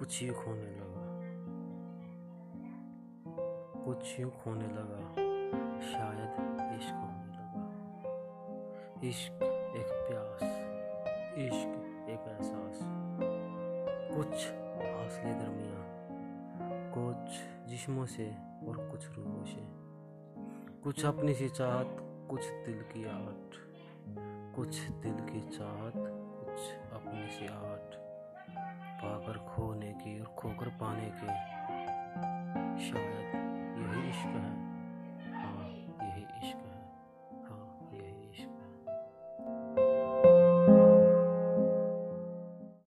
कुछ यूँ खोने लगा। कुछ यूँ खोने लगा। शायद इश्क होने लगा। इश्क एक प्यास, इश्क एक एहसास। कुछ फासले दरमिया कुछ जिस्मों से और कुछ रूहों से। कुछ अपनी सी चाहत, कुछ दिल की आहट। कुछ दिल की चाहत, कुछ अपनी सी आहट। Okay.